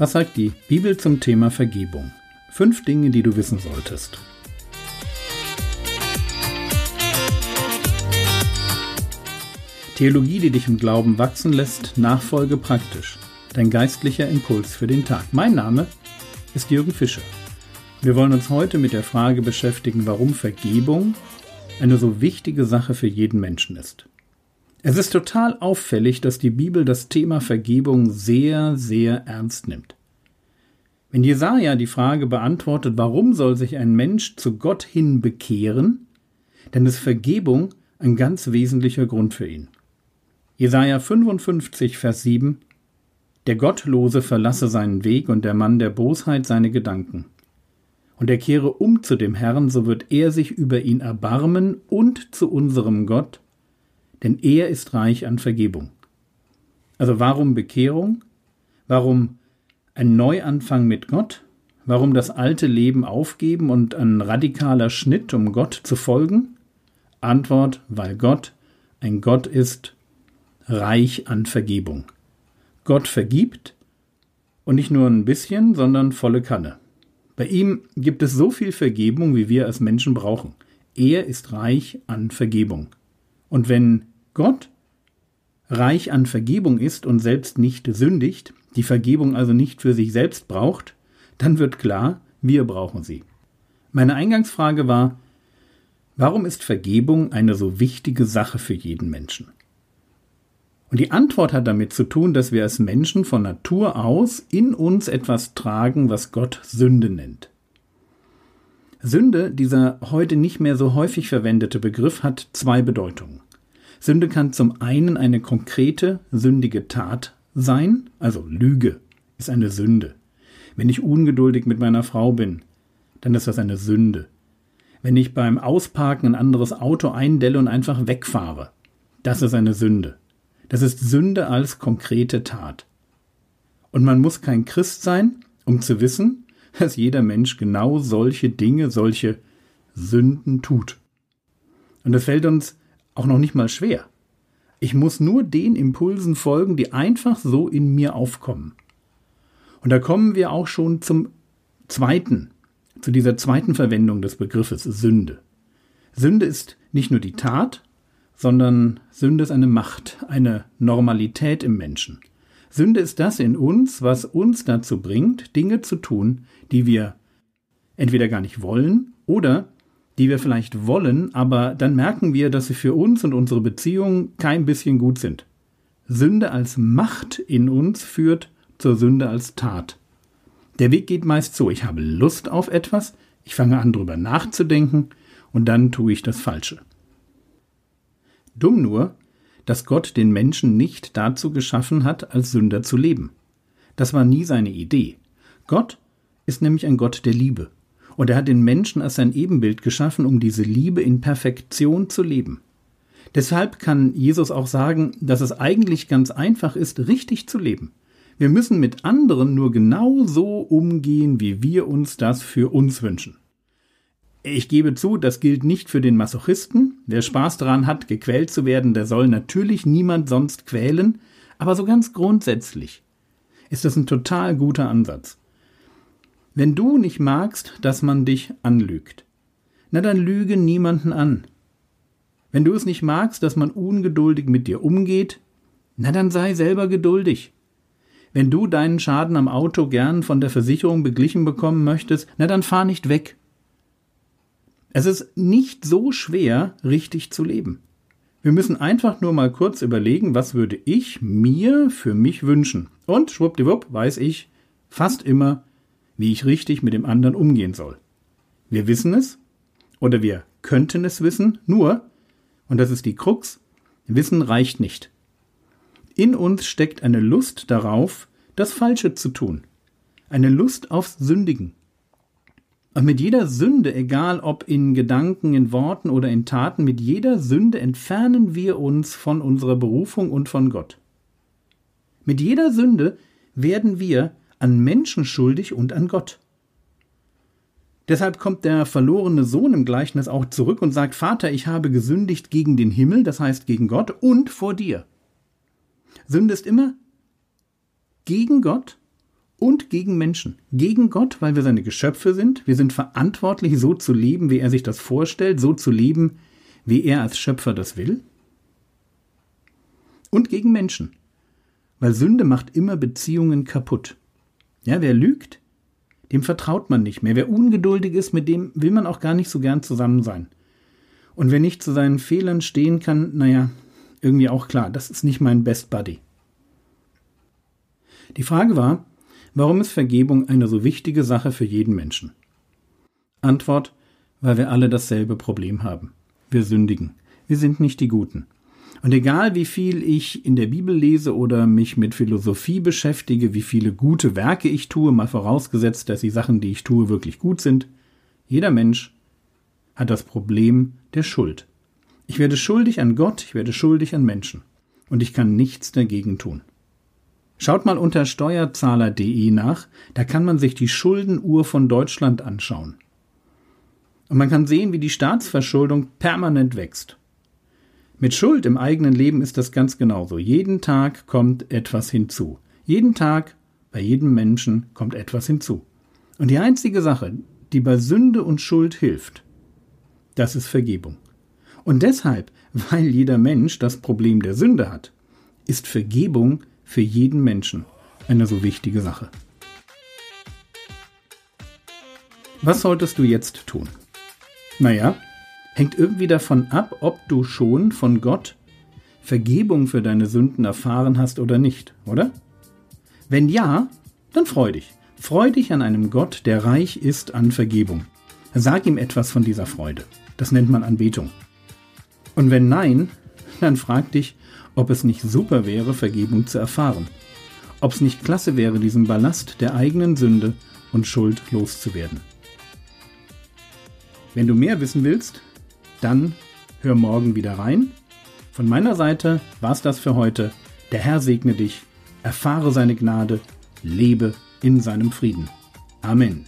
Was sagt die Bibel zum Thema Vergebung? Fünf Dinge, die du wissen solltest. Theologie, die dich im Glauben wachsen lässt, Nachfolge praktisch. Dein geistlicher Impuls für den Tag. Mein Name ist Jürgen Fischer. Wir wollen uns heute mit der Frage beschäftigen, warum Vergebung eine so wichtige Sache für jeden Menschen ist. Es ist total auffällig, dass die Bibel das Thema Vergebung sehr, sehr ernst nimmt. Wenn Jesaja die Frage beantwortet, warum soll sich ein Mensch zu Gott hin bekehren, dann ist Vergebung ein ganz wesentlicher Grund für ihn. Jesaja 55, Vers 7 Der Gottlose verlasse seinen Weg und der Mann der Bosheit seine Gedanken. Und er kehre um zu dem Herrn, so wird er sich über ihn erbarmen und zu unserem Gott, denn er ist reich an Vergebung. Also warum Bekehrung? Warum ein Neuanfang mit Gott? Warum das alte Leben aufgeben und ein radikaler Schnitt, um Gott zu folgen? Antwort, weil Gott ein Gott ist, reich an Vergebung. Gott vergibt und nicht nur ein bisschen, sondern volle Kanne. Bei ihm gibt es so viel Vergebung, wie wir als Menschen brauchen. Er ist reich an Vergebung. Und wenn Gott reich an Vergebung ist und selbst nicht sündigt, die Vergebung also nicht für sich selbst braucht, dann wird klar, wir brauchen sie. Meine Eingangsfrage war, warum ist Vergebung eine so wichtige Sache für jeden Menschen? Und die Antwort hat damit zu tun, dass wir als Menschen von Natur aus in uns etwas tragen, was Gott Sünde nennt. Sünde, dieser heute nicht mehr so häufig verwendete Begriff, hat zwei Bedeutungen. Sünde kann zum einen eine konkrete, sündige Tat sein, also Lüge ist eine Sünde. Wenn ich ungeduldig mit meiner Frau bin, dann ist das eine Sünde. Wenn ich beim Ausparken ein anderes Auto eindelle und einfach wegfahre, das ist eine Sünde. Das ist Sünde als konkrete Tat. Und man muss kein Christ sein, um zu wissen, dass jeder Mensch genau solche Dinge, solche Sünden tut. Und das fällt uns auch noch nicht mal schwer. Ich muss nur den Impulsen folgen, die einfach so in mir aufkommen. Und da kommen wir auch schon zum zweiten, zu dieser zweiten Verwendung des Begriffes Sünde. Sünde ist nicht nur die Tat, sondern Sünde ist eine Macht, eine Normalität im Menschen. Sünde ist das in uns, was uns dazu bringt, Dinge zu tun, die wir entweder gar nicht wollen oder die wir vielleicht wollen, aber dann merken wir, dass sie für uns und unsere Beziehung kein bisschen gut sind. Sünde als Macht in uns führt zur Sünde als Tat. Der Weg geht meist so, ich habe Lust auf etwas, ich fange an drüber nachzudenken und dann tue ich das Falsche. Dumm nur, dass Gott den Menschen nicht dazu geschaffen hat, als Sünder zu leben. Das war nie seine Idee. Gott ist nämlich ein Gott der Liebe. Und er hat den Menschen als sein Ebenbild geschaffen, um diese Liebe in Perfektion zu leben. Deshalb kann Jesus auch sagen, dass es eigentlich ganz einfach ist, richtig zu leben. Wir müssen mit anderen nur genau so umgehen, wie wir uns das für uns wünschen. Ich gebe zu, das gilt nicht für den Masochisten. Wer Spaß daran hat, gequält zu werden, der soll natürlich niemand sonst quälen, aber so ganz grundsätzlich ist das ein total guter Ansatz. Wenn du nicht magst, dass man dich anlügt, na dann lüge niemanden an. Wenn du es nicht magst, dass man ungeduldig mit dir umgeht, na dann sei selber geduldig. Wenn du deinen Schaden am Auto gern von der Versicherung beglichen bekommen möchtest, na dann fahr nicht weg. Es ist nicht so schwer, richtig zu leben. Wir müssen einfach nur mal kurz überlegen, was würde ich mir für mich wünschen. Und schwuppdiwupp weiß ich fast immer, wie ich richtig mit dem anderen umgehen soll. Wir wissen es oder wir könnten es wissen, nur, und das ist die Krux, Wissen reicht nicht. In uns steckt eine Lust darauf, das Falsche zu tun, eine Lust aufs Sündigen. Und mit jeder Sünde, egal ob in Gedanken, in Worten oder in Taten, mit jeder Sünde entfernen wir uns von unserer Berufung und von Gott. Mit jeder Sünde werden wir an Menschen schuldig und an Gott. Deshalb kommt der verlorene Sohn im Gleichnis auch zurück und sagt, Vater, ich habe gesündigt gegen den Himmel, das heißt gegen Gott und vor dir. Sünde ist immer gegen Gott und gegen Menschen. Gegen Gott, weil wir seine Geschöpfe sind. Wir sind verantwortlich, so zu leben, wie er sich das vorstellt, so zu leben, wie er als Schöpfer das will. Und gegen Menschen. Weil Sünde macht immer Beziehungen kaputt. Ja, wer lügt, dem vertraut man nicht mehr. Wer ungeduldig ist, mit dem will man auch gar nicht so gern zusammen sein. Und wer nicht zu seinen Fehlern stehen kann, naja, irgendwie auch klar, das ist nicht mein Best Buddy. Die Frage war, warum ist Vergebung eine so wichtige Sache für jeden Menschen? Antwort, weil wir alle dasselbe Problem haben. Wir sündigen. Wir sind nicht die Guten. Und egal wie viel ich in der Bibel lese oder mich mit Philosophie beschäftige, wie viele gute Werke ich tue, mal vorausgesetzt, dass die Sachen, die ich tue, wirklich gut sind, jeder Mensch hat das Problem der Schuld. Ich werde schuldig an Gott, ich werde schuldig an Menschen. Und ich kann nichts dagegen tun. Schaut mal unter steuerzahler.de nach, da kann man sich die Schuldenuhr von Deutschland anschauen. Und man kann sehen, wie die Staatsverschuldung permanent wächst. Mit Schuld im eigenen Leben ist das ganz genauso. Jeden Tag kommt etwas hinzu. Jeden Tag, bei jedem Menschen kommt etwas hinzu. Und die einzige Sache, die bei Sünde und Schuld hilft, das ist Vergebung. Und deshalb, weil jeder Mensch das Problem der Sünde hat, ist Vergebung für jeden Menschen eine so wichtige Sache. Was solltest du jetzt tun? Naja, hängt irgendwie davon ab, ob du schon von Gott Vergebung für deine Sünden erfahren hast oder nicht, oder? Wenn ja, dann freu dich. Freu dich an einem Gott, der reich ist an Vergebung. Sag ihm etwas von dieser Freude. Das nennt man Anbetung. Und wenn nein, dann frag dich, ob es nicht super wäre, Vergebung zu erfahren. Ob es nicht klasse wäre, diesen Ballast der eigenen Sünde und Schuld loszuwerden. Wenn du mehr wissen willst, dann hör morgen wieder rein. Von meiner Seite war's das für heute. Der Herr segne dich, erfahre seine Gnade, lebe in seinem Frieden. Amen.